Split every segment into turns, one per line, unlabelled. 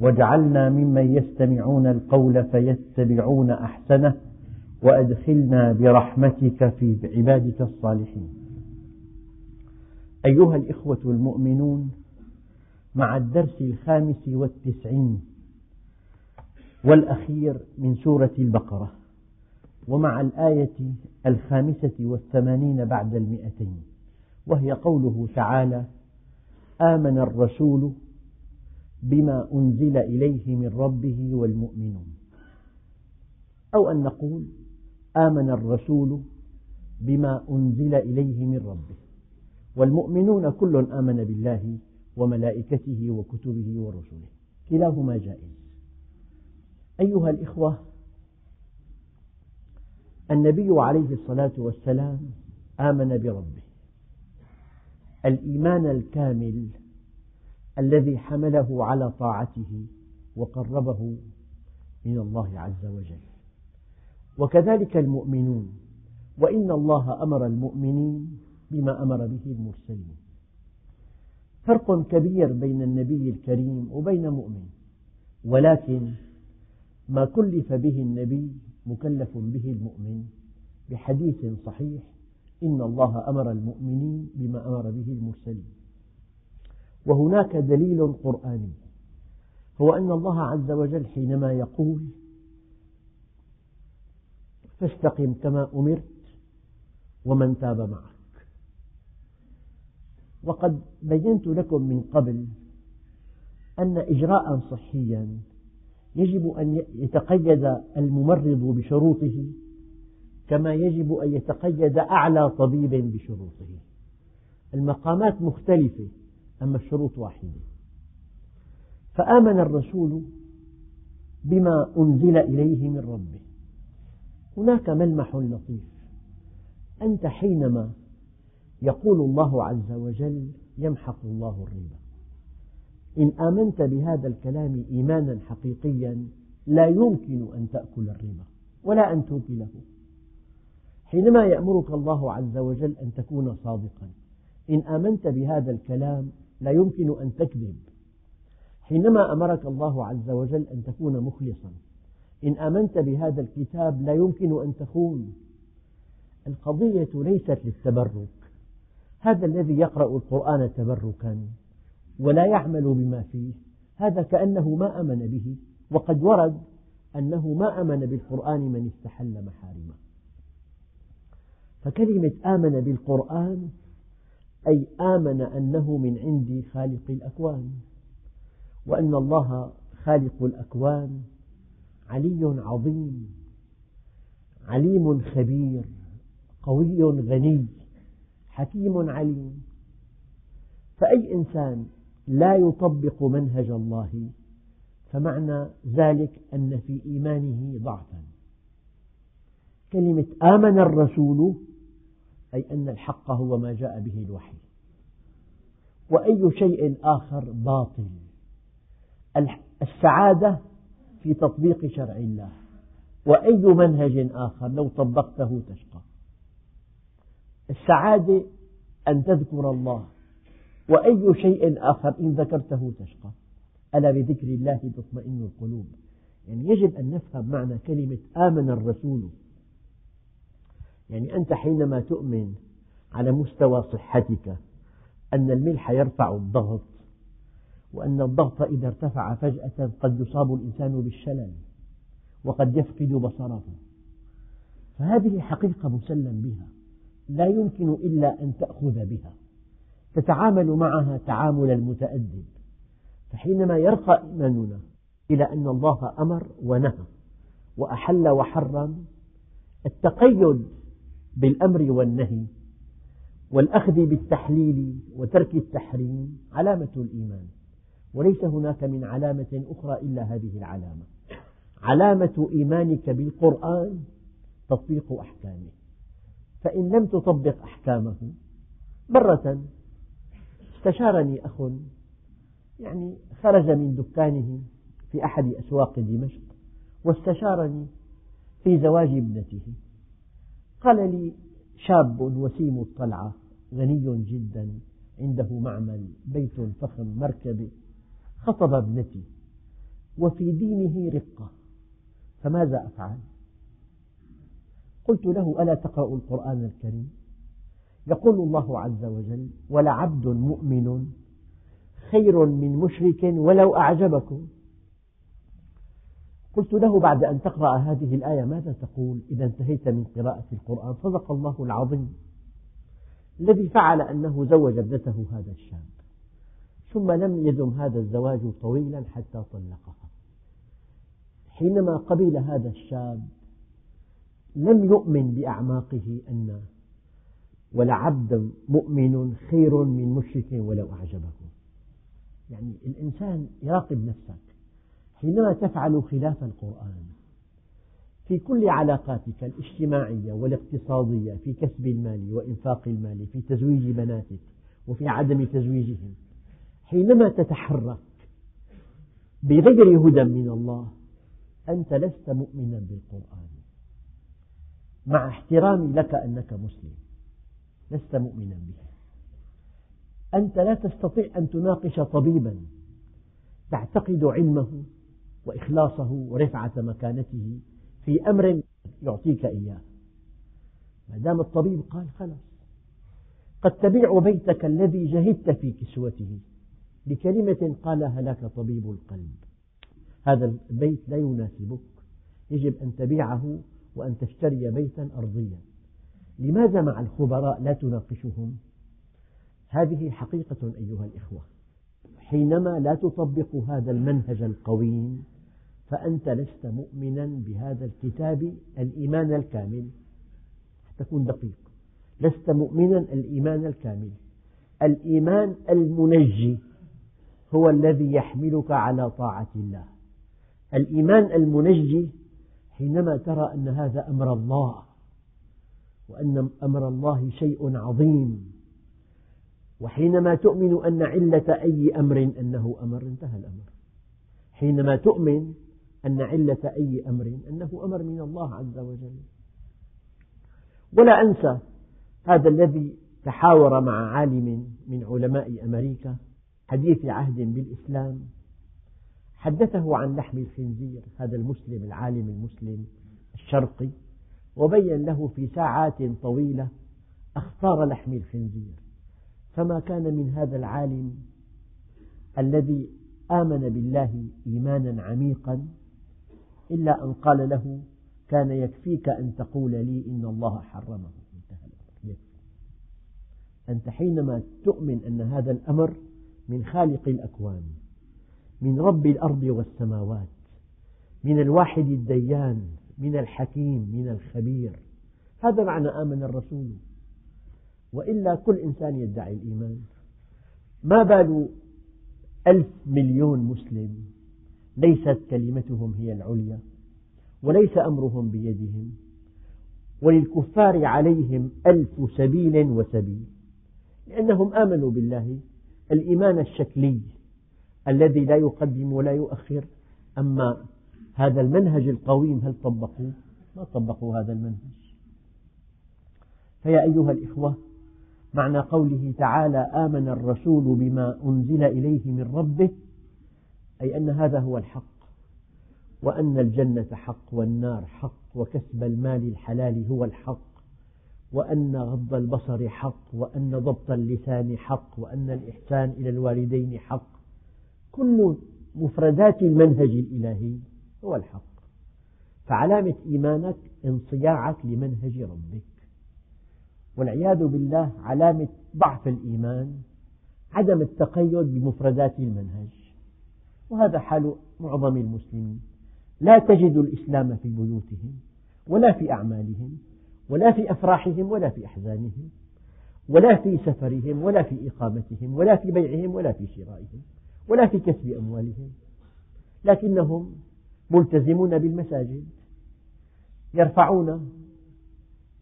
واجعلنا ممن يستمعون القول فيتبعون أحسنه وأدخلنا برحمتك في عبادك الصالحين. أيها الإخوة المؤمنون مع الدرس الخامس والتسعين والأخير من سورة البقرة ومع الآية الخامسة والثمانين بعد المئتين وهي قوله تعالى آمن الرسول بما أنزل إليه من ربه والمؤمنون. أو أن نقول آمن الرسول بما أنزل إليه من ربه. والمؤمنون كل آمن بالله وملائكته وكتبه ورسله. كلاهما جائز. أيها الإخوة النبي عليه الصلاة والسلام آمن بربه. الإيمان الكامل الذي حمله على طاعته وقربه من الله عز وجل. وكذلك المؤمنون وإن الله أمر المؤمنين بما أمر به المرسلين. فرق كبير بين النبي الكريم وبين مؤمن ولكن ما كلف به النبي مكلف به المؤمن بحديث صحيح إن الله أمر المؤمنين بما أمر به المرسلين. وهناك دليل قرآني. هو أن الله عز وجل حينما يقول فاستقم كما أمرت ومن تاب معك. وقد بينت لكم من قبل أن إجراء صحيا يجب أن يتقيد الممرض بشروطه كما يجب أن يتقيد أعلى طبيب بشروطه. المقامات مختلفة. أما الشروط واحدة. فآمن الرسول بما أنزل إليه من ربه. هناك ملمح لطيف. أنت حينما يقول الله عز وجل يمحق الله الربا. إن آمنت بهذا الكلام إيمانا حقيقيا لا يمكن أن تأكل الربا ولا أن توكله. حينما يأمرك الله عز وجل أن تكون صادقا. إن آمنت بهذا الكلام لا يمكن أن تكذب. حينما أمرك الله عز وجل أن تكون مخلصا. إن آمنت بهذا الكتاب لا يمكن أن تخون. القضية ليست للتبرك. هذا الذي يقرأ القرآن تبركا ولا يعمل بما فيه. هذا كأنه ما آمن به. وقد ورد أنه ما آمن بالقرآن من استحل محارمه. فكلمة آمن بالقرآن أي آمن أنه من عند خالق الأكوان وأن الله خالق الأكوان علي عظيم عليم خبير قوي غني حكيم عليم. فأي إنسان لا يطبق منهج الله فمعنى ذلك أن في إيمانه ضعفا. كلمة آمن الرسول أي أن الحق هو ما جاء به الوحي. وأي شيء آخر باطل. السعادة في تطبيق شرع الله. وأي منهج آخر لو طبقته تشقى. السعادة أن تذكر الله. وأي شيء آخر إن ذكرته تشقى. ألا بذكر الله تطمئن القلوب. يعني يجب أن نفهم معنى كلمة آمن الرسول. يعني أنت حينما تؤمن على مستوى صحتك أن الملح يرفع الضغط وأن الضغط إذا ارتفع فجأة قد يصاب الإنسان بالشلل وقد يفقد بصره فهذه حقيقة مسلم بها لا يمكن إلا أن تأخذ بها تتعامل معها تعامل المتأدب. فحينما يرقى إيماننا إلى أن الله أمر ونهى وأحل وحرم التقيد بالأمر والنهي والأخذ بالتحليل وترك التحريم علامة الإيمان. وليس هناك من علامة أخرى إلا هذه العلامة. علامة إيمانك بالقرآن تطبيق أحكامه. فإن لم تطبق أحكامه مرة استشارني أخ يعني خرج من دكانه في أحد أسواق دمشق واستشارني في زواج ابنته. قال لي شاب وسيم الطلعة غني جدا عنده معمل بيت فخم مركبة خطب ابنتي وفي دينه رقة. فماذا أفعل؟ قلت له ألا تقرأ القرآن الكريم؟ يقول الله عز وجل ولعبد مؤمن خير من مشرك ولو أعجبكم. قلت له بعد أن تقرأ هذه الآية ماذا تقول؟ إذا انتهيت من قراءة القرآن صدق الله العظيم. الذي فعل أنه زوج ابنته هذا الشاب ثم لم يدم هذا الزواج طويلا حتى طلقها. حينما قبل هذا الشاب لم يؤمن بأعماقه أن ولعبد مؤمن خير من مشرك ولو أعجبكم يعني الإنسان يراقب نفسك حينما تفعل خلاف القرآن في كل علاقاتك الاجتماعية والاقتصادية في كسب المال وإنفاق المال في تزويج بناتك وفي عدم تزويجهم حينما تتحرك بغير هدى من الله أنت لست مؤمنا بالقرآن. مع احترامي لك أنك مسلم لست مؤمنا به. أنت لا تستطيع أن تناقش طبيبا تعتقد علمه وإخلاصه ورفعة مكانته في أمر يعطيك إياه. ما دام الطبيب قال خلاص قد تبيع بيتك الذي جهدت في كسوته بكلمة قالها لك طبيب القلب. هذا البيت لا يناسبك يجب أن تبيعه وأن تشتري بيتا أرضيا. لماذا مع الخبراء لا تناقشهم؟ هذه حقيقة أيها الإخوة حينما لا تطبق هذا المنهج القويم فأنت لست مؤمنا بهذا الكتاب الإيمان الكامل. تكون دقيق. لست مؤمنا الإيمان الكامل. الإيمان المنجي هو الذي يحملك على طاعة الله. الإيمان المنجي حينما ترى أن هذا أمر الله وأن أمر الله شيء عظيم وحينما تؤمن أن علة أي أمر أنه أمر انتهى الأمر. حينما تؤمن أن علة أي أمر أنه أمر من الله عز وجل. ولا أنسى هذا الذي تحاور مع عالم من علماء أمريكا حديث عهد بالإسلام. حدثه عن لحم الخنزير هذا المسلم العالم المسلم الشرقي وبين له في ساعات طويلة أخطار لحم الخنزير. فما كان من هذا العالم الذي آمن بالله إيمانا عميقا إلا أن قال له كان يكفيك أن تقول لي إن الله حرمه. انتهى الأمر أنت حينما تؤمن أن هذا الأمر من خالق الأكوان من رب الأرض والسماوات من الواحد الديان من الحكيم من الخبير هذا معنى آمن الرسول. وإلا كل إنسان يدعي الإيمان. ما بال ألف مليون مسلم ليست كلمتهم هي العليا وليس أمرهم بيدهم وللكفار عليهم ألف سبيل وسبيل لأنهم آمنوا بالله الإيمان الشكلي الذي لا يقدم ولا يؤخر أما هذا المنهج القويم هل طبقوه؟ ما طبقوا هذا المنهج فيا أيها الإخوة معنى قوله تعالى آمن الرسول بما أنزل إليه من ربه أي أن هذا هو الحق وأن الجنة حق والنار حق وكسب المال الحلال هو الحق وأن غض البصر حق وأن ضبط اللسان حق وأن الإحسان إلى الوالدين حق. كل مفردات المنهج الإلهي هو الحق. فعلامة إيمانك انصياعك لمنهج ربك. والعياذ بالله علامة ضعف الإيمان عدم التقيد بمفردات المنهج. وهذا حال معظم المسلمين. لا تجد الإسلام في بيوتهم ولا في أعمالهم ولا في أفراحهم ولا في أحزانهم ولا في سفرهم ولا في إقامتهم ولا في بيعهم ولا في شرائهم ولا في كسب أموالهم. لكنهم ملتزمون بالمساجد يرفعون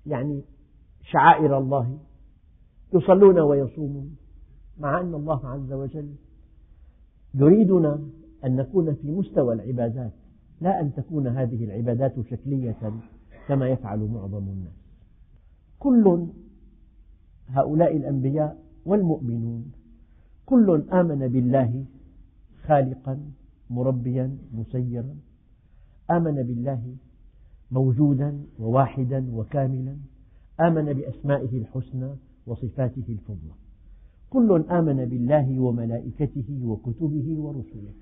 يعني شعائر الله يصلون ويصومون مع أن الله عز وجل يريدنا أن نكون في مستوى العبادات لا أن تكون هذه العبادات شكلية كما يفعل معظم الناس. كل هؤلاء الأنبياء والمؤمنون كل آمن بالله خالقا مربيا مسيرا آمن بالله موجودا وواحدا وكاملا آمن بأسمائه الحسنى وصفاته الفضلى. كل آمن بالله وملائكته وكتبه ورسله.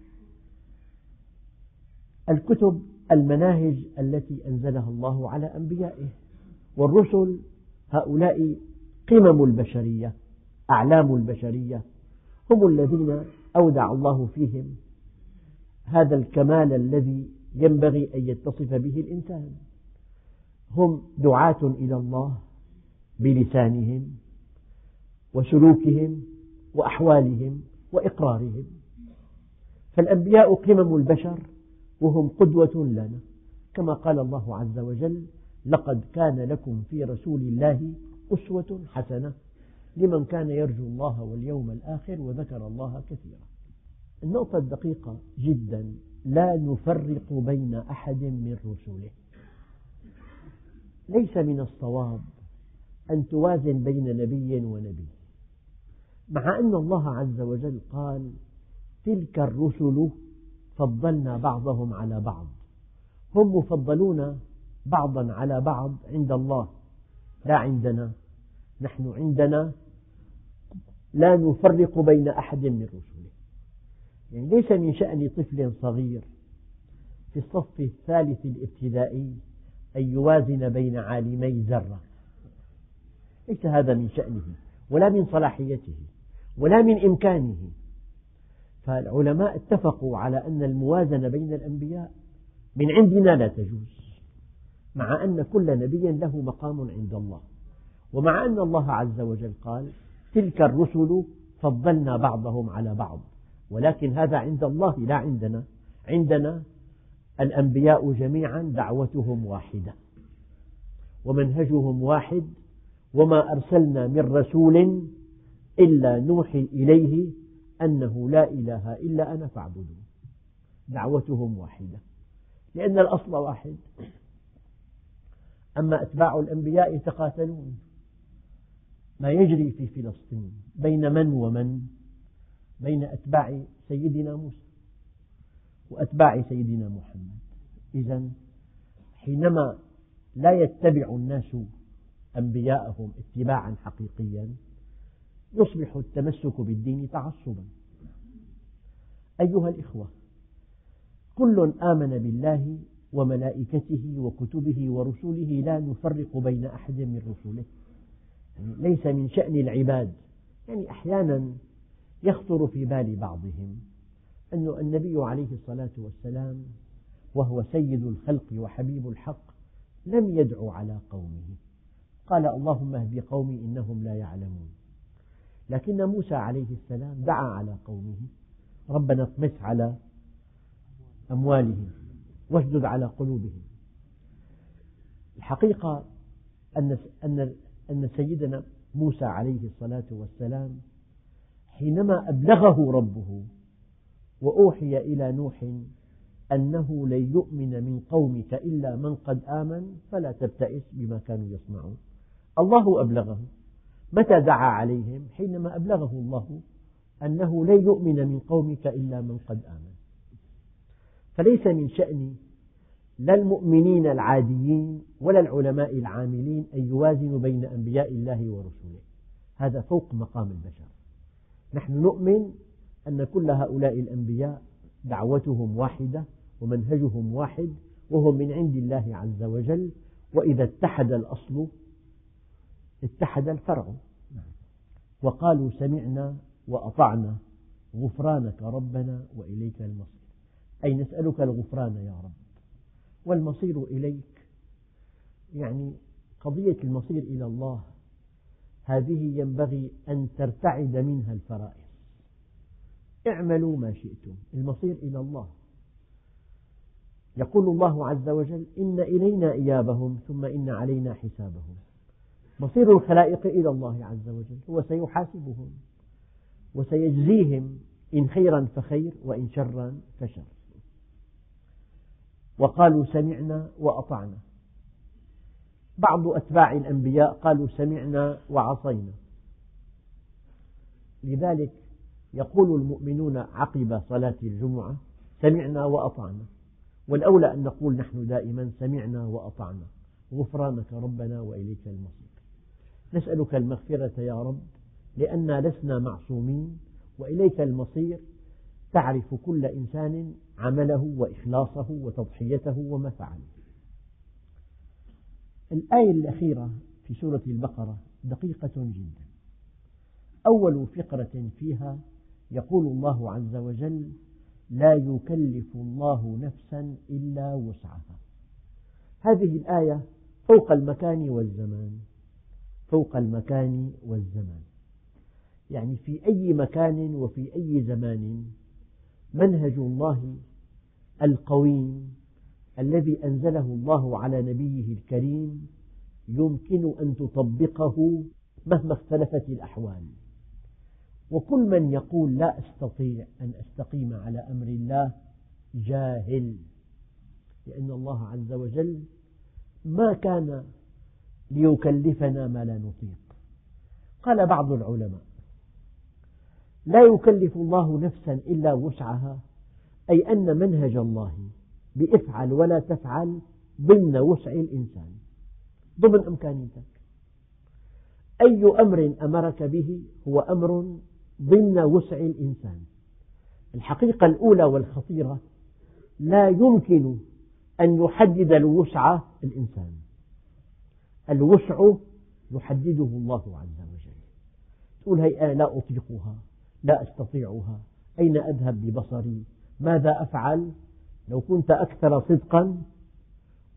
الكتب المناهج التي أنزلها الله على أنبيائه. والرسل هؤلاء قمم البشرية أعلام البشرية هم الذين أودع الله فيهم هذا الكمال الذي ينبغي أن يتصف به الإنسان. هم دعاة إلى الله بلسانهم وسلوكهم وأحوالهم وإقرارهم. فالأنبياء قمم البشر وهم قدوة لنا. كما قال الله عز وجل لقد كان لكم في رسول الله أسوة حسنة لمن كان يرجو الله واليوم الآخر وذكر الله كثيرا. النقطة الدقيقة جدا لا نفرق بين أحد من رسله. ليس من الصواب أن توازن بين نبي ونبي. مع أن الله عز وجل قال تلك الرسل فضلنا بعضهم على بعض. هم مفضلون بعضا على بعض عند الله لا عندنا. نحن عندنا. لا نفرق بين أحد من رسله. يعني ليس من شأن طفل صغير في الصف الثالث الابتدائي أن يوازن بين عالمي ذرة. ليس هذا من شأنه ولا من صلاحيته ولا من إمكانه. فالعلماء اتفقوا على أن الموازنة بين الأنبياء من عندنا لا تجوز مع أن كل نبي له مقام عند الله. ومع أن الله عز وجل قال تلك الرسل فضلنا بعضهم على بعض ولكن هذا عند الله لا عندنا. عندنا الأنبياء جميعا دعوتهم واحدة ومنهجهم واحد وما أرسلنا من رسول إلا نوحي إليه أنه لا إله إلا أنا فاعبدون. دعوتهم واحدة. لأن الأصل واحد. أما أتباع الأنبياء يتقاتلون. ما يجري في فلسطين بين من ومن؟ بين أتباع سيدنا موسى وأتباع سيدنا محمد. إذا حينما لا يتبع الناس أنبياءهم اتباعا حقيقيا يصبح التمسك بالدين تعصبا. أيها الإخوة كل آمن بالله وملائكته وكتبه ورسله لا نفرق بين أحد من رسله. يعني ليس من شأن العباد يعني أحيانا يخطر في بال بعضهم أن النبي عليه الصلاة والسلام وهو سيد الخلق وحبيب الحق لم يدعو على قومه. قال اللهم اهد قومي إنهم لا يعلمون. لكن موسى عليه السلام دعا على قومه ربنا اطمس على أموالهم واشدد على قلوبهم. الحقيقة أن أن سيدنا موسى عليه الصلاة والسلام حينما أبلغه ربه وأوحي إلى نوح أنه لن يؤمن من قومك إلا من قد آمن فلا تبتئس بما كانوا يصنعون. الله أبلغه. متى دعا عليهم حينما أبلغه الله أنه لن يؤمن من قومك إلا من قد آمن. فليس من شأن لا المؤمنين العاديين ولا العلماء العاملين أن يوازنوا بين أنبياء الله ورسله هذا فوق مقام البشر. نحن نؤمن أن كل هؤلاء الأنبياء دعوتهم واحدة ومنهجهم واحد وهم من عند الله عز وجل وإذا اتحد الأصل اتحد الفرع. وقالوا سمعنا وأطعنا غفرانك ربنا وإليك المصير. أي نسألك الغفران يا رب. والمصير إليك. يعني قضية المصير إلى الله هذه ينبغي أن ترتعد منها الفرائض. اعملوا ما شئتم. المصير إلى الله. يقول الله عز وجل إن إلينا إيابهم ثم إن علينا حسابهم. مصير الخلائق إلى الله عز وجل هو سيحاسبهم وسيجزيهم إن خيرا فخير وإن شرا فشر. وقالوا سمعنا وأطعنا. بعض أتباع الأنبياء قالوا سمعنا وعصينا. لذلك يقول المؤمنون عقب صلاة الجمعة سمعنا وأطعنا. والأولى أن نقول نحن دائما سمعنا وأطعنا. غفرانك ربنا وإليك المصير. نسألك المغفرة يا رب لأننا لسنا معصومين وإليك المصير تعرف كل إنسان عمله وإخلاصه وتضحيته وما فعل الآية الأخيرة في سورة البقرة دقيقة جدا. أول فقرة فيها يقول الله عز وجل لا يكلف الله نفسا إلا وسعها هذه الآية فوق المكان والزمان. فوق المكان والزمان. يعني في أي مكان وفي أي زمان منهج الله القويم الذي أنزله الله على نبيه الكريم يمكن أن تطبقه مهما اختلفت الأحوال. وكل من يقول لا أستطيع أن أستقيم على أمر الله جاهل لأن الله عز وجل ما كان ليكلفنا ما لا نطيق. قال بعض العلماء لا يكلف الله نفسا إلا وسعها أي أن منهج الله بإفعل ولا تفعل ضمن وسع الإنسان ضمن إمكانيتك. أي أمر أمرك به هو أمر ضمن وسع الإنسان. الحقيقة الأولى والخطيرة لا يمكن أن يحدد الوسع الإنسان. الوسع يحدده الله عز وجل. تقول هي أنا لا أطيقها لا أستطيعها. أين أذهب ببصري ماذا أفعل؟ لو كنت أكثر صدقا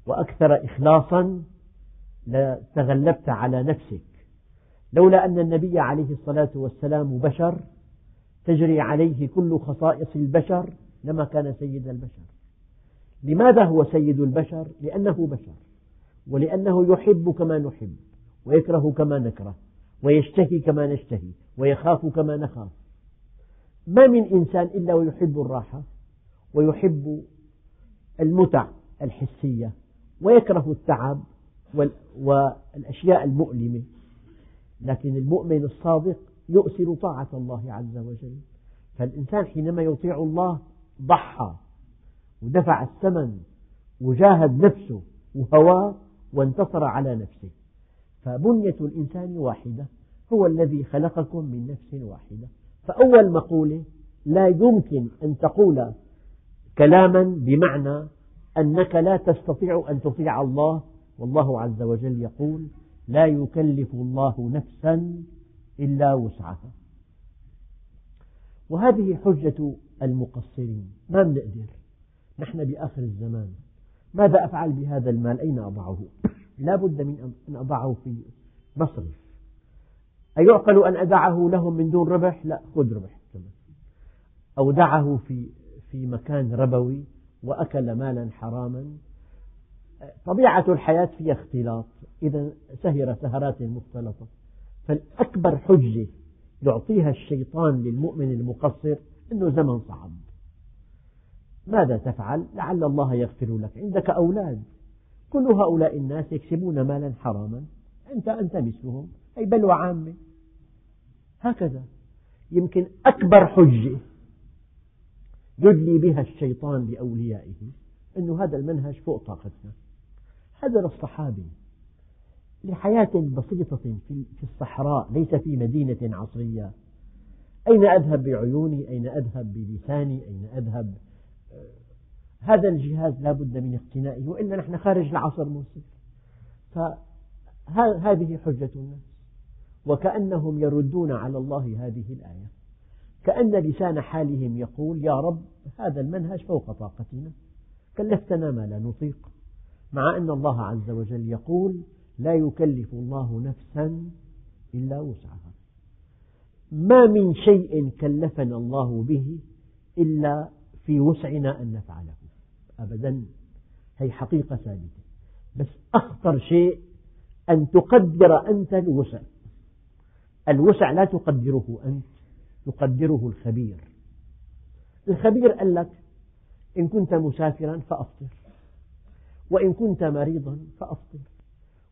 وأكثر إخلاصا لتغلبت على نفسك. لولا أن النبي عليه الصلاة والسلام بشر تجري عليه كل خصائص البشر لما كان سيد البشر. لماذا هو سيد البشر؟ لأنه بشر. ولأنه يحب كما نحب ويكره كما نكره ويشتهي كما نشتهي ويخاف كما نخاف. ما من إنسان إلا ويحب الراحة ويحب المتع الحسية ويكره التعب والأشياء المؤلمة. لكن المؤمن الصادق يؤثر طاعة الله عز وجل. فالإنسان حينما يطيع الله ضحى ودفع الثمن وجاهد نفسه وهواه وانتصر على نفسه. فبنية الإنسان واحدة هو الذي خلقكم من نفس واحدة. فأول مقولة لا يمكن أن تقول كلاما بمعنى أنك لا تستطيع أن تطيع الله. والله عز وجل يقول لا يكلف الله نفسا إلا وسعها. وهذه حجة المقصرين. ما بنقدر؟ نحن بآخر الزمان. ماذا أفعل بهذا المال؟ أين أضعه؟ لا بد من أن أضعه في مصرف أيعقل أن أدعه لهم من دون ربح؟ لا خذ ربح. أودعه في في مكان ربوي وأكل مالا حراما. طبيعة الحياة فيها اختلاط. إذا سهر سهرات مختلطة. فالأكبر حجة يعطيها الشيطان للمؤمن المقصر أنه زمن صعب. ماذا تفعل؟ لعل الله يغفر لك. عندك أولاد. كل هؤلاء الناس يكسبون مالا حراما. أنت أنت مثلهم. أي بلوى عامة هكذا. يمكن أكبر حجة يدلي بها الشيطان لأوليائه أن هذا المنهج فوق طاقتنا. هذا الصحابي لحياة بسيطة في الصحراء ليس في مدينة عصرية. أين أذهب بعيوني؟ أين أذهب بلساني؟ أين أذهب هذا الجهاز لا بد من اقتنائه وإلا نحن خارج العصر منصف فهذه حجة الناس. وكأنهم يردون على الله هذه الآية. كأن لسان حالهم يقول يا رب هذا المنهج فوق طاقتنا. كلفتنا ما لا نطيق. مع أن الله عز وجل يقول لا يكلف الله نفسا إلا وسعها. ما من شيء كلفنا الله به إلا في وسعنا أن نفعله. أبدا. هي حقيقة ثابتة. بس أخطر شيء أن تقدر أنت الوسع. الوسع لا تقدره أنت يقدره الخبير. الخبير قال لك إن كنت مسافرا فأفطر. وإن كنت مريضا فأفطر.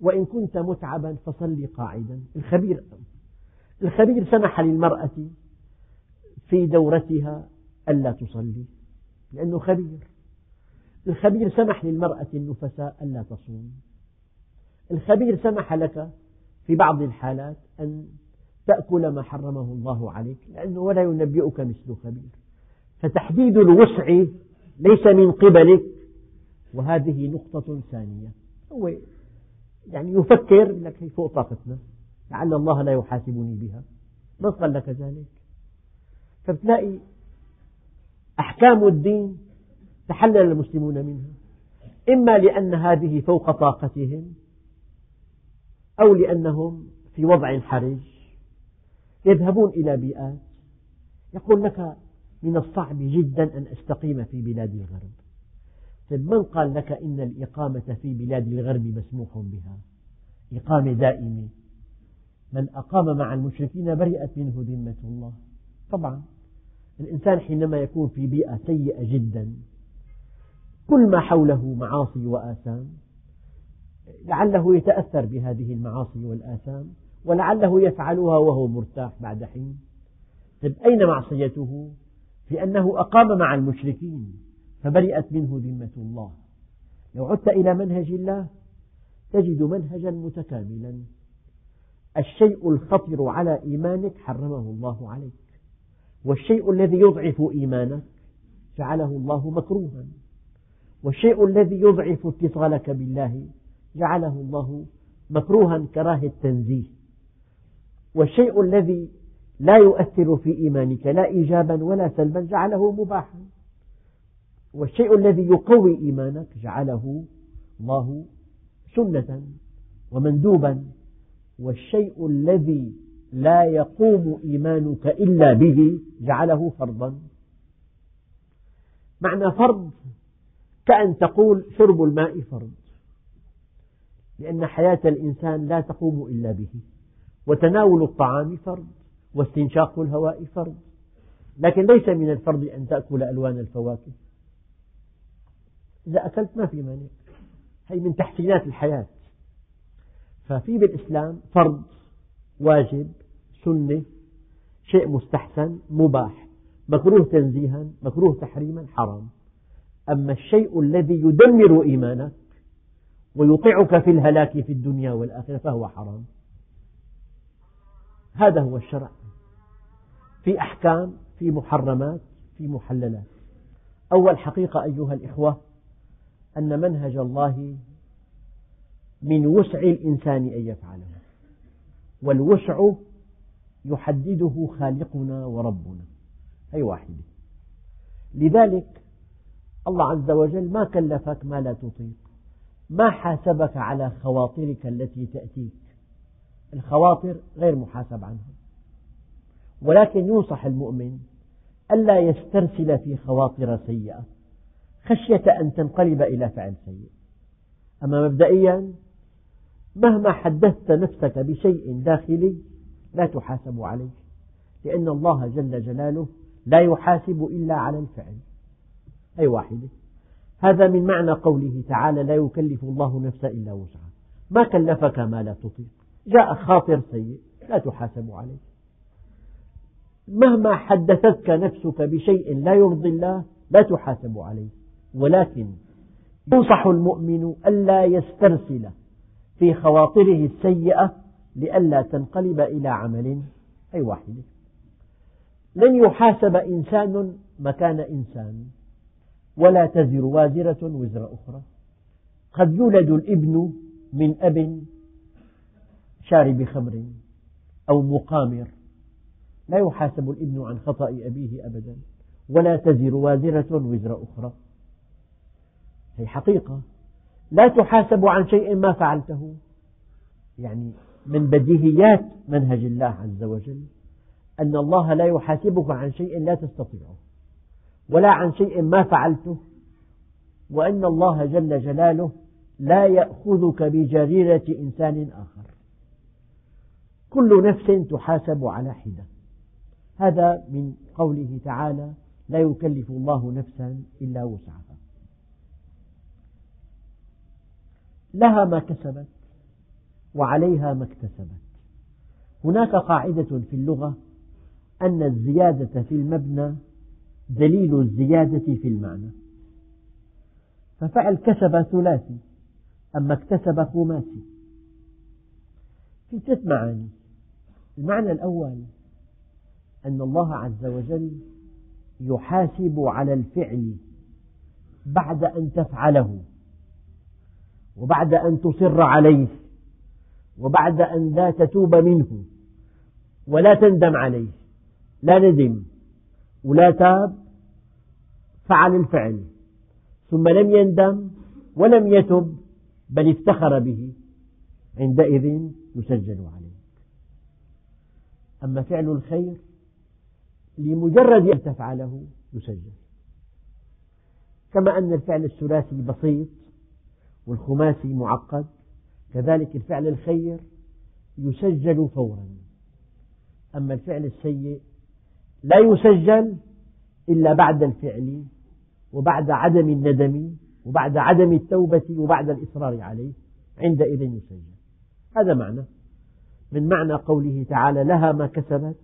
وإن كنت متعبا فصل قاعدا. الخبير الخبير سمح للمرأة في دورتها ألا تصلي لأنه خبير. الخبير سمح للمرأة النفساء ألا تصوم. الخبير سمح لك في بعض الحالات أن تأكل ما حرمه الله عليك لأنه ولا ينبئك مثل خبير. فتحديد الوسع ليس من قبلك وهذه نقطة ثانية. هو يعني يفكر لك هي فوق طاقتنا لعل الله لا يحاسبني بها. من قال لك ذلك. فبتلاقي أحكام الدين تحلل المسلمون منها. إما لأن هذه فوق طاقتهم أو لأنهم في وضع حرج يذهبون إلى بيئات يقول لك من الصعب جدا أن أستقيم في بلاد الغرب. طيب من قال لك إن الإقامة في بلاد الغرب مسموح بها؟ إقامة دائمة. من أقام مع المشركين برئت منه ذمة الله. طبعا الإنسان حينما يكون في بيئة سيئة جدا كل ما حوله معاصي وآثام. لعله يتأثر بهذه المعاصي والآثام ولعله يفعلها وهو مرتاح بعد حين. طيب أين معصيته؟ في أنه أقام مع المشركين فبرئت منه ذمة الله. لو عدت إلى منهج الله تجد منهجا متكاملا. الشيء الخطر على إيمانك حرمه الله عليك والشيء الذي يضعف إيمانك جعله الله مكروها. والشيء الذي يضعف اتصالك بالله جعله الله مكروها كراهة التنزيه. والشيء الذي لا يؤثر في إيمانك لا إيجابا ولا سلبا جعله مباحا. والشيء الذي يقوي إيمانك جعله الله سنة ومندوبا. والشيء الذي لا يقوم إيمانك إلا به جعله فرضا. معنى فرض كأن تقول شرب الماء فرض. لأن حياة الإنسان لا تقوم إلا به. وتناول الطعام فرض. واستنشاق الهواء فرض. لكن ليس من الفرض أن تأكل ألوان الفواكه. إذا أكلت ما في مانع. هي من تحسينات الحياة. ففي بالإسلام فرض واجب سنة شيء مستحسن مباح. مكروه تنزيها مكروه تحريما حرام. أما الشيء الذي يدمر إيمانك ويوقعك في الهلاك في الدنيا والآخرة فهو حرام. هذا هو الشرع. في أحكام في محرمات في محللات. أول حقيقة أيها الإخوة أن منهج الله من وسع الإنسان أن يفعله والوسع يحدده خالقنا وربنا هي واحدة لذلك الله عز وجل ما كلفك ما لا تطيق. ما حاسبك على خواطرك التي تأتيك. الخواطر غير محاسب عنها. ولكن ينصح المؤمن ألا يسترسل في خواطر سيئة خشية أن تنقلب إلى فعل سيء. أما مبدئيا مهما حدثت نفسك بشيء داخلي لا تحاسب عليه لأن الله جل جلاله لا يحاسب إلا على الفعل. أي واحدة. هذا من معنى قوله تعالى لا يكلف الله نفسا إلا وسعها. ما كلفك ما لا تطيق. جاء خاطر سيء لا تحاسب عليه. مهما حدثتك نفسك بشيء لا يرضي الله لا تحاسب عليه. ولكن ينصح المؤمن ألا يسترسل في خواطره السيئة لئلا تنقلب إلى عمل أي واحدة لن يحاسب إنسان مكان إنسان. ولا تزر وازرة وزر أخرى. قد يولد الإبن من أب شارب خمر أو مقامر. لا يحاسب الإبن عن خطأ أبيه أبدا. ولا تزر وازرة وزر أخرى. هي حقيقة. لا تحاسب عن شيء ما فعلته. يعني من بديهيات منهج الله عز وجل أن الله لا يحاسبك عن شيء لا تستطيعه. ولا عن شيء ما فعلته وأن الله جل جلاله لا يأخذك بجريرة إنسان آخر. كل نفس تحاسب على حدة. هذا من قوله تعالى لا يكلف الله نفسا إلا وسعها. لها ما كسبت وعليها ما اكتسبت. هناك قاعدة في اللغة أن الزيادة في المبنى دليل الزيادة في المعنى. ففعل كسب ثلاثي أما اكتسب خماسي. في ثلاث معاني. المعنى الأول أن الله عز وجل يحاسب على الفعل بعد أن تفعله وبعد أن تصر عليه وبعد أن لا تتوب منه ولا تندم عليه لا ندم. ولا تاب فعل الفعل. ثم لم يندم ولم يتب بل افتخر به. عندئذ يسجل عليك. أما فعل الخير لمجرد أن تفعله يسجل كما أن الفعل الثلاثي بسيط والخماسي معقد كذلك الفعل الخير يسجل فورا. أما الفعل السيء لا يسجل إلا بعد الفعل وبعد عدم الندم وبعد عدم التوبة وبعد الإصرار عليه عندئذ يسجل. هذا معنى. من معنى قوله تعالى لها ما كسبت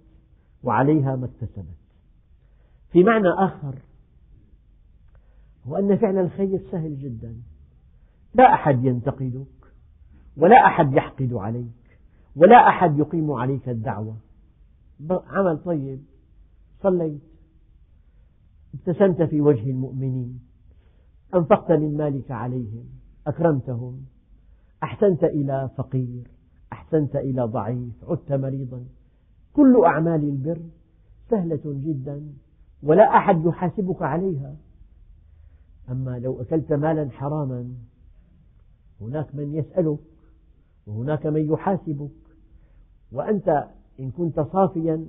وعليها ما اكتسبت. في معنى آخر هو أن فعل الخير سهل جدا. لا أحد ينتقدك ولا أحد يحقد عليك ولا أحد يقيم عليك الدعوة. عمل طيب. صليت. ابتسمت في وجه المؤمنين. أنفقت من مالك عليهم. أكرمتهم. أحسنت إلى فقير. أحسنت إلى ضعيف. عدت مريضا. كل أعمال البر سهلة جدا ولا أحد يحاسبك عليها. أما لو أكلت مالا حراما هناك من يسألك وهناك من يحاسبك. وأنت إن كنت صافيا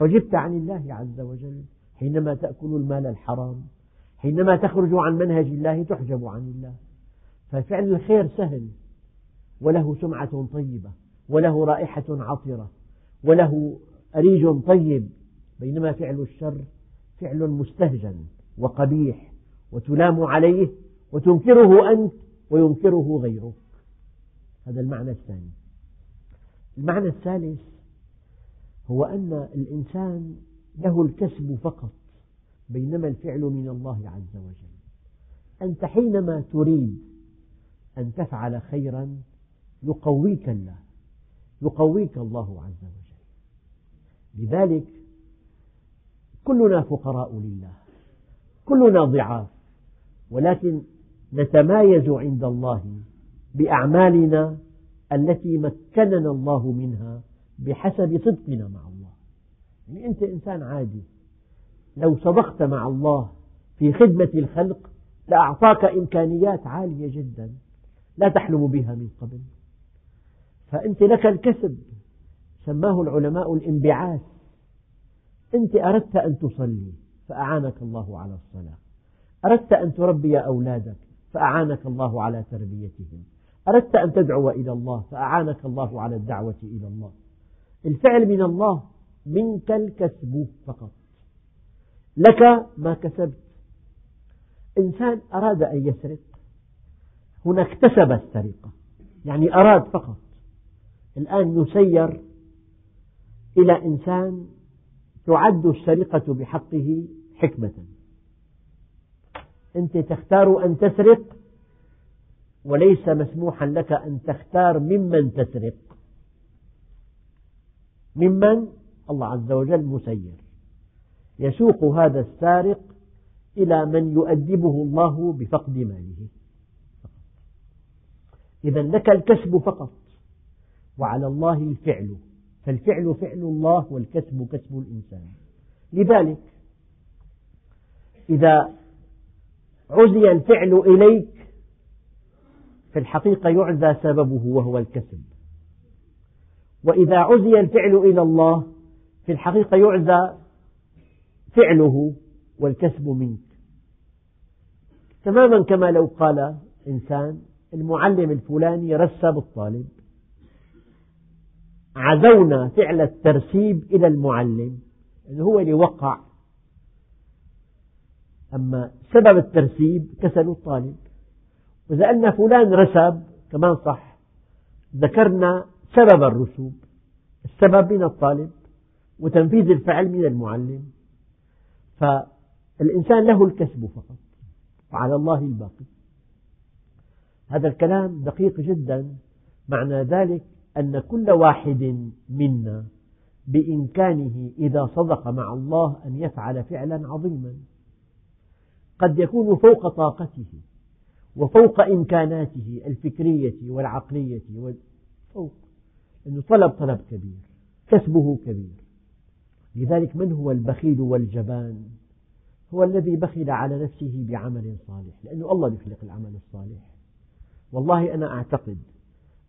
حجبت عن الله عز وجل حينما تأكل المال الحرام حينما تخرج عن منهج الله تحجب عن الله. ففعل الخير سهل وله سمعة طيبة وله رائحة عطرة وله أريج طيب. بينما فعل الشر فعل مستهجن وقبيح وتلام عليه وتنكره أنت وينكره غيرك. هذا المعنى الثاني. المعنى الثالث هو أن الإنسان له الكسب فقط بينما الفعل من الله عز وجل. أنت حينما تريد أن تفعل خيرا يقويك الله يقويك الله عز وجل. لذلك كلنا فقراء لله كلنا ضعاف ولكن نتمايز عند الله بأعمالنا التي مكننا الله منها بحسب صدقنا مع الله. يعني أنت إنسان عادي. لو صدقت مع الله في خدمة الخلق لأعطاك إمكانيات عالية جدا لا تحلم بها من قبل. فأنت لك الكسب. سماه العلماء الانبعاث. أنت أردت أن تصلي فأعانك الله على الصلاة. أردت أن تربي أولادك فأعانك الله على تربيتهم. أردت أن تدعو إلى الله فأعانك الله على الدعوة إلى الله. الفعل من الله منك الكسب فقط. لك ما كسبت. إنسان أراد أن يسرق هنا اكتسب السرقة يعني أراد فقط. الآن يسير إلى إنسان تعد السرقة بحقه حكمة. أنت تختار أن تسرق وليس مسموحا لك أن تختار ممن تسرق. ممن؟ الله عز وجل مسير. يسوق هذا السارق إلى من يؤدبه الله بفقد ماله. إذا لك الكسب فقط وعلى الله الفعل. فالفعل فعل الله والكسب كسب الإنسان. لذلك إذا عزي الفعل إليك في الحقيقة يعزى سببه وهو الكسب. وإذا عزي الفعل إلى الله في الحقيقة يعزى فعله والكسب منك. تماما كما لو قال إنسان المعلم الفلاني رسب الطالب عزونا فعل الترسيب إلى المعلم يعني هو اللي وقع. أما سبب الترسيب كسل الطالب. وإذا قلنا فلان رسب كمان صح. ذكرنا سبب الرسوب السبب من الطالب وتنفيذ الفعل من المعلم. فالإنسان له الكسب فقط وعلى الله الباقي. هذا الكلام دقيق جدا. معنى ذلك أن كل واحد منا بإمكانه إذا صدق مع الله أن يفعل فعلا عظيما. قد يكون فوق طاقته وفوق إمكاناته الفكرية والعقلية فوق. أنه طلب طلب كبير كسبه كبير. لذلك من هو البخيل والجبان؟ هو الذي بخل على نفسه بعمل صالح لأنه الله يخلق العمل الصالح. والله أنا أعتقد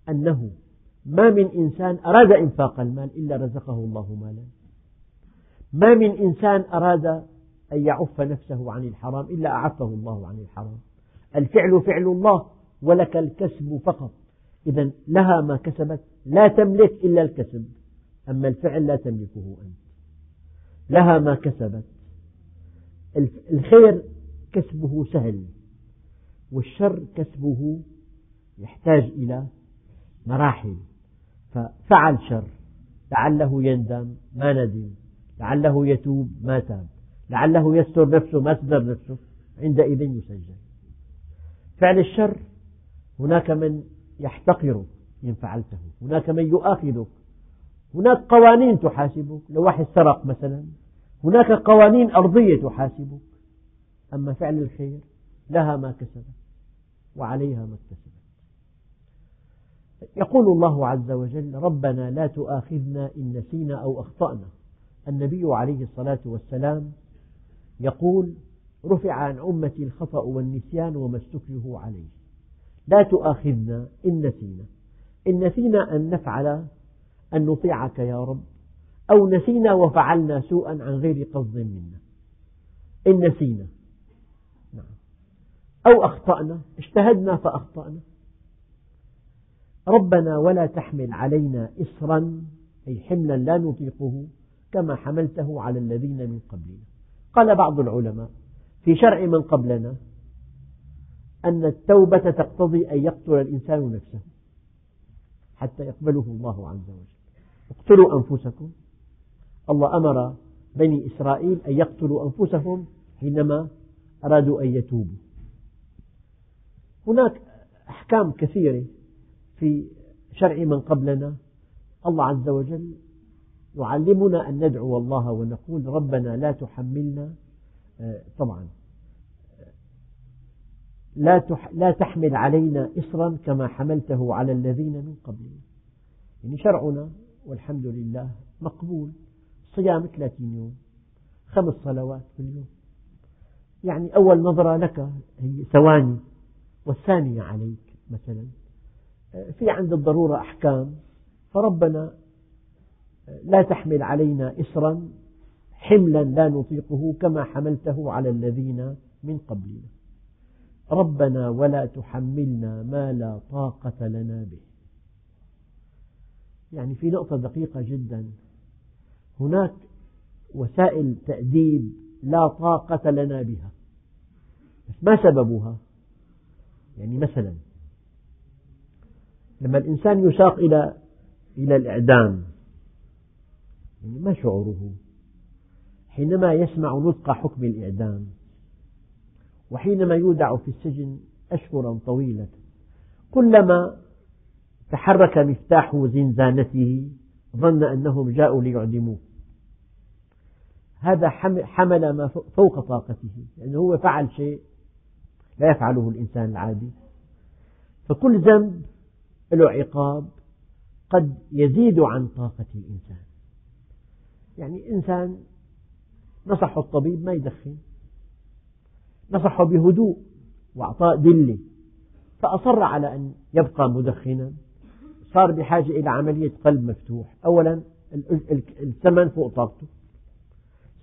أنه ما من إنسان أراد إنفاق المال إلا رزقه الله مالا. ما من إنسان أراد أن يعف نفسه عن الحرام إلا أعفه الله عن الحرام. الفعل فعل الله ولك الكسب فقط. إذا لها ما كسبت لا تملك إلا الكسب. أما الفعل لا تملكه أنت. لها ما كسبت. الخير كسبه سهل والشر كسبه يحتاج إلى مراحل. ففعل شر لعله يندم ما ندم لعله يتوب ما تاب لعله يستر نفسه ما ستر نفسه عندئذ يسجل. فعل الشر هناك من يحتقرك إن فعلته. هناك من يؤاخذك. هناك قوانين تحاسبك. لو واحد سرق مثلا هناك قوانين أرضية تحاسبك. أما فعل الخير لها ما كسبت وعليها ما اكتسبت. يقول الله عز وجل ربنا لا تؤاخذنا إن نسينا أو أخطأنا. النبي عليه الصلاة والسلام يقول رفع عن أمتي الخطأ والنسيان وما استكرهوا عليه. لا تؤاخذنا إن نسينا. إن نسينا أن نفعل أن نطيعك يا رب أو نسينا وفعلنا سوءا عن غير قصد منا. إن نسينا. نعم. أو أخطأنا اجتهدنا فأخطأنا. ربنا ولا تحمل علينا إصرا أي حملا لا نطيقه كما حملته على الذين من قبلنا. قال بعض العلماء في شرع من قبلنا أن التوبة تقتضي أن يقتل الإنسان نفسه. حتى يقبله الله عز وجل. اقتلوا أنفسكم. الله أمر بني إسرائيل أن يقتلوا أنفسهم حينما أرادوا أن يتوبوا. هناك أحكام كثيرة في شرع من قبلنا. الله عز وجل يعلمنا أن ندعو الله ونقول ربنا لا تحملنا. آه، طبعا. لا لا تحمل علينا إصرا كما حملته على الذين من قبلنا. يعني شرعنا والحمد لله مقبول. صيام 30 يوم خمس صلوات في اليوم. يعني أول نظرة لك هي ثواني والثانية عليك مثلا. في عند الضرورة أحكام فربنا لا تحمل علينا إسرا حملا لا نطيقه كما حملته على الذين من قبلنا. ربنا ولا تحملنا ما لا طاقة لنا به. يعني في نقطة دقيقة جدا. هناك وسائل تأديب لا طاقة لنا بها. بس ما سببها؟ يعني مثلا لما الإنسان يساق إلى إلى الإعدام يعني ما شعوره؟ حينما يسمع نطق حكم الإعدام وحينما يودع في السجن أشهرا طويلة كلما تحرك مفتاح زنزانته ظن أنهم جاءوا ليعدموه. هذا حمل ما فوق طاقته لأنه هو فعل شيء لا يفعله الإنسان العادي. فكل ذنب له عقاب قد يزيد عن طاقة الإنسان. يعني إنسان نصحه الطبيب ما يدخن. نصحه بهدوء وأعطاه دلة فأصر على أن يبقى مدخنا. صار بحاجة إلى عملية قلب مفتوح. أولا الثمن فوق طاقته.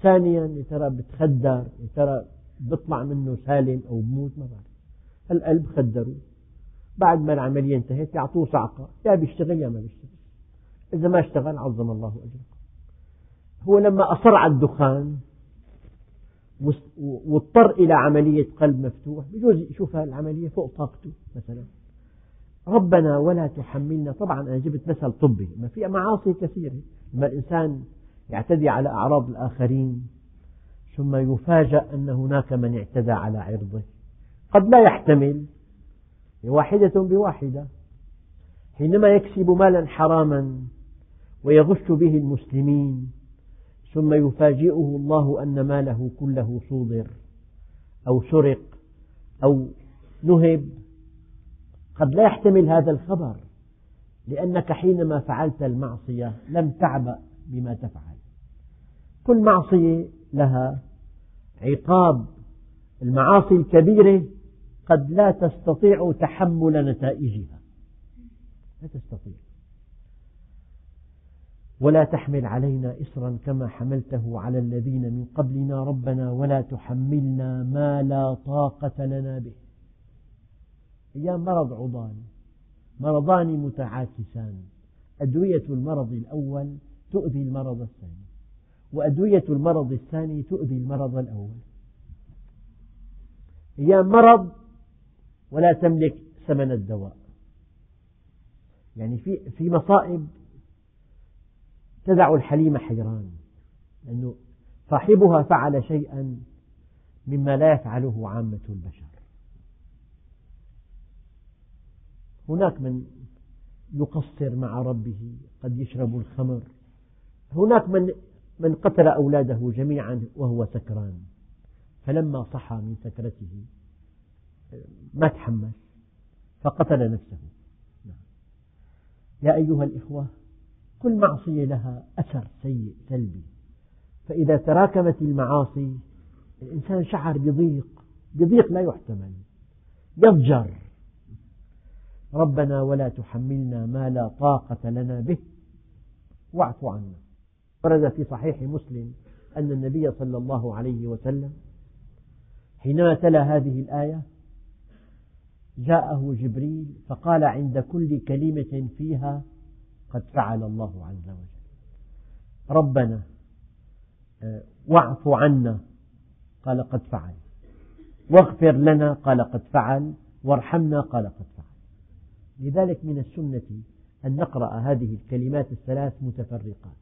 ثانيا يا ترى بتخدر يا ترى بيطلع منه سالم أو بموت ما بعرف. القلب خدروه بعد ما العملية انتهت يعطوه صعقة. يا بيشتغل يا ما بيشتغل. إذا ما اشتغل عظم الله أجره هو لما أصر على الدخان واضطر إلى عملية قلب مفتوح بجوز يشوف العملية فوق طاقته مثلا. ربنا ولا تحملنا طبعا أنا جبت مثل طبي ما في معاصي كثيرة. لما الإنسان يعتدي على أعراض الآخرين ثم يفاجأ أن هناك من اعتدى على عرضه. قد لا يحتمل واحدة بواحدة. حينما يكسب مالا حراما ويغش به المسلمين ثم يفاجئه الله أن ماله كله صودر أو سرق أو نهب. قد لا يحتمل هذا الخبر لأنك حينما فعلت المعصية لم تعبأ بما تفعل. كل معصية لها عقاب. المعاصي الكبيرة قد لا تستطيع تحمل نتائجها. لا تستطيع. ولا تحمل علينا إصرا كما حملته على الذين من قبلنا ربنا ولا تحملنا ما لا طاقة لنا به. أيام مرض عضال مرضان متعاكسان. أدوية المرض الأول تؤذي المرض الثاني وأدوية المرض الثاني تؤذي المرض الأول. أيام مرض ولا تملك ثمن الدواء. يعني في في مصائب تدع الحليم حيران لأنه صاحبها فعل شيئا مما لا يفعله عامة البشر. هناك من يقصر مع ربه قد يشرب الخمر. هناك من من قتل أولاده جميعا وهو سكران. فلما صحى من سكرته ما تحمس فقتل نفسه. يا أيها الإخوة كل معصية لها أثر سيء سلبي. فإذا تراكمت المعاصي الإنسان شعر بضيق بضيق لا يحتمل يضجر ربنا ولا تحملنا ما لا طاقة لنا به. واعف عنا. ورد في صحيح مسلم أن النبي صلى الله عليه وسلم حينما تلا هذه الآية جاءه جبريل فقال عند كل كلمة فيها قد فعل الله عز وجل. ربنا آه، واعف عنا قال قد فعل. واغفر لنا قال قد فعل. وارحمنا قال قد فعل. لذلك من السنة أن نقرأ هذه الكلمات الثلاث متفرقات.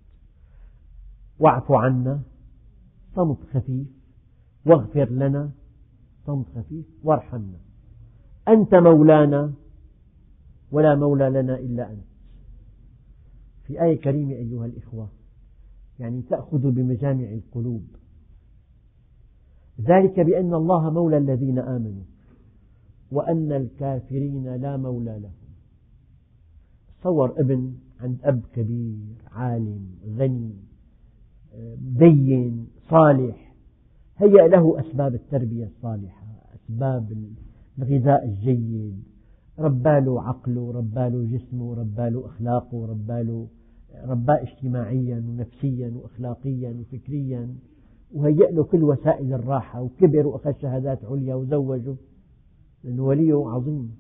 واعف عنا صمت خفيف. واغفر لنا صمت خفيف. وارحمنا. أنت مولانا ولا مولى لنا إلا أنت. في آية كريمة أيها الإخوة يعني تأخذ بمجامع القلوب. ذلك بأن الله مولى الذين آمنوا وأن الكافرين لا مولى لهم. تصور ابن عند أب كبير عالم غني دين صالح. هيأ له أسباب التربية الصالحة أسباب الغذاء الجيد. رباله عقله رباله جسمه رباله أخلاقه رباله رباه اجتماعيا ونفسيا وأخلاقيا وفكريا. وهيأ له كل وسائل الراحة وكبر وأخذ شهادات عليا وزوجه. لأنه وليه عظيم.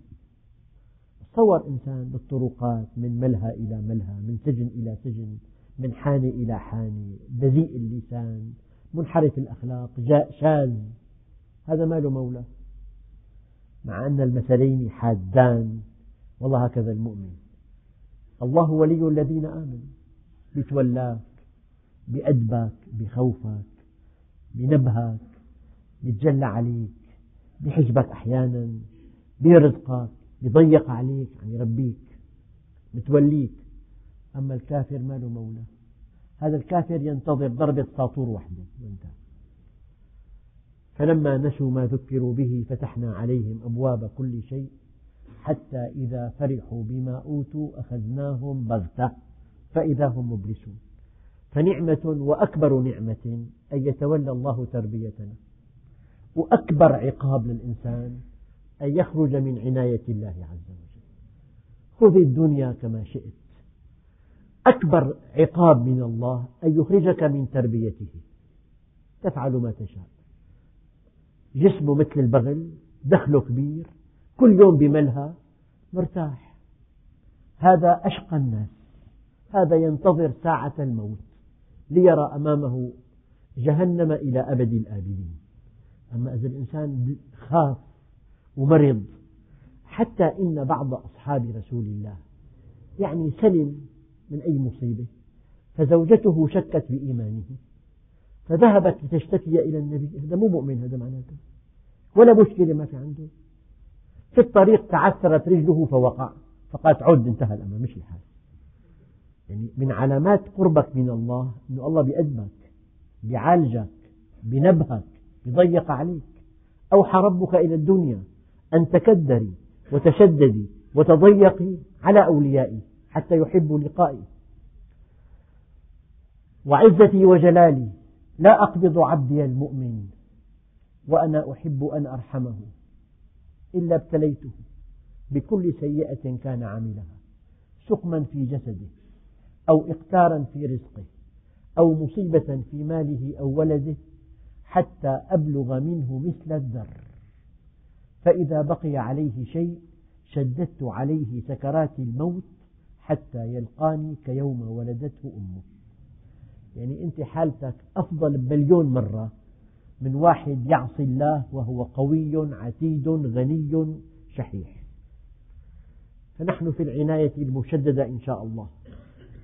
تصور إنسان بالطرقات من ملهى إلى ملهى من سجن إلى سجن من حانة إلى حانة بذيء اللسان منحرف الأخلاق شاذ. هذا ما له مولى مع أن المثلين حادان. والله هكذا المؤمن. الله ولي الذين آمنوا. بيتولاك بأدبك بخوفك بنبهك بيتجلى عليك بحجبك أحيانا بيرزقك بيضيق عليك يعني يربيك بتوليك. أما الكافر ما له مولى هذا الكافر ينتظر ضربة ساطور وحده وانتهى. فلما نسوا ما ذكروا به فتحنا عليهم أبواب كل شيء حتى إذا فرحوا بما أوتوا أخذناهم بغتة فإذا هم مبلسون. فنعمة وأكبر نعمة أن يتولى الله تربيتنا. وأكبر عقاب للإنسان أن يخرج من عناية الله عز وجل. خذ الدنيا كما شئت. أكبر عقاب من الله أن يخرجك من تربيته. تفعل ما تشاء. جسمه مثل البغل دخله كبير كل يوم بملهى مرتاح. هذا أشقى الناس. هذا ينتظر ساعة الموت ليرى أمامه جهنم إلى أبد الآبدين. أما إذا الإنسان خاف ومرض حتى إن بعض أصحاب رسول الله يعني سلم من أي مصيبة فزوجته شكت بإيمانه. فذهبت لتشتكي إلى النبي. هذا مو مؤمن هذا معناته. ولا مشكلة ما في عنده. في الطريق تعثرت رجله فوقع. فقالت عد انتهى الأمر مش الحال. يعني من علامات قربك من الله أن الله بيأدبك بيعالجك بنبهك بيضيق عليك. أوحى ربك إلى الدنيا أن تكدري وتشددي وتضيقي على أوليائي حتى يحبوا لقائي. وعزتي وجلالي لا أقبض عبدي المؤمن وأنا أحب أن أرحمه إلا ابتليته بكل سيئة كان عملها سقما في جسده أو إقتارا في رزقه أو مصيبة في ماله أو ولده حتى أبلغ منه مثل الذر. فإذا بقي عليه شيء شددت عليه سكرات الموت حتى يلقاني كيوم ولدته أمه. يعني أنت حالتك أفضل بمليون مرة من واحد يعصي الله وهو قوي عتيد غني شحيح. فنحن في العناية المشددة إن شاء الله.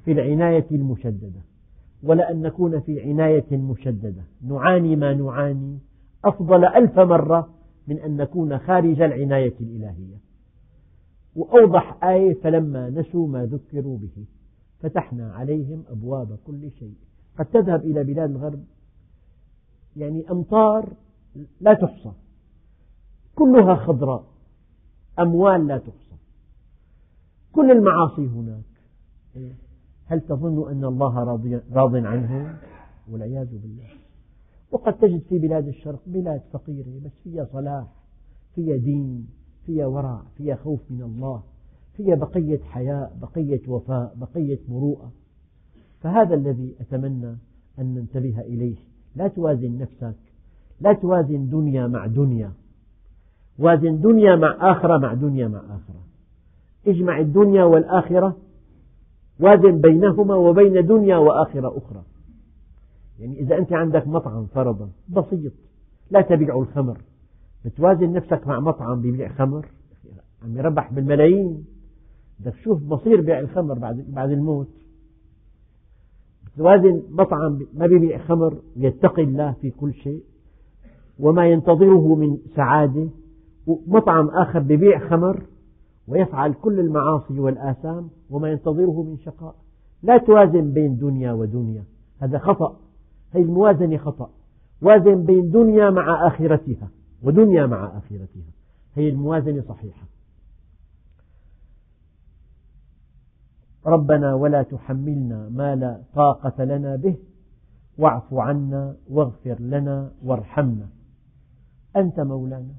في العناية المشددة. ولأن نكون في عناية مشددة. نعاني ما نعاني. أفضل ألف مرة من أن نكون خارج العناية الإلهية. وأوضح آية فلما نسوا ما ذكروا به. فتحنا عليهم أبواب كل شيء. قد تذهب إلى بلاد الغرب. يعني أمطار لا تحصى. كلها خضراء. أموال لا تحصى. كل المعاصي هناك. هل تظن أن الله راض عنهم والعياذ بالله. وقد تجد في بلاد الشرق بلاد فقيرة بس فيها صلاح فيها دين فيها ورع فيها خوف من الله فيها بقية حياء بقية وفاء بقية مروءة. فهذا الذي أتمنى أن ننتبه إليه. لا توازن نفسك لا توازن دنيا مع دنيا. وازن دنيا مع آخرة مع دنيا مع آخرة. اجمع الدنيا والآخرة وازن بينهما وبين دنيا وآخرة أخرى. يعني إذا أنت عندك مطعم فرضا بسيط لا تبيع الخمر. بتوازن نفسك مع مطعم بيبيع خمر عم يربح بالملايين. بدك تشوف مصير بيع الخمر بعد بعد الموت. بتوازن مطعم ما بيبيع خمر يتقي الله في كل شيء وما ينتظره من سعادة ومطعم آخر بيبيع خمر ويفعل كل المعاصي والآثام وما ينتظره من شقاء. لا توازن بين دنيا ودنيا. هذا خطأ. هذه الموازنة خطأ. وازن بين دنيا مع آخرتها ودنيا مع آخرتها. هي الموازنة صحيحة. ربنا ولا تحملنا ما لا طاقة لنا به واعف عنا واغفر لنا وارحمنا. أنت مولانا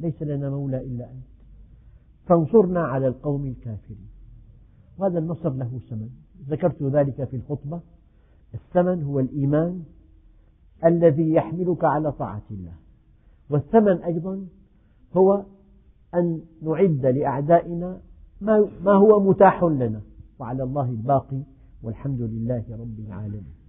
ليس لنا مولى إلا أنت. فانصرنا على القوم الكافرين. وهذا النصر له ثمن. ذكرت ذلك في الخطبة. الثمن هو الإيمان الذي يحملك على طاعة الله. والثمن أيضا هو أن نعد لأعدائنا ما هو متاح لنا. وعلى الله الباقي والحمد لله رب العالمين.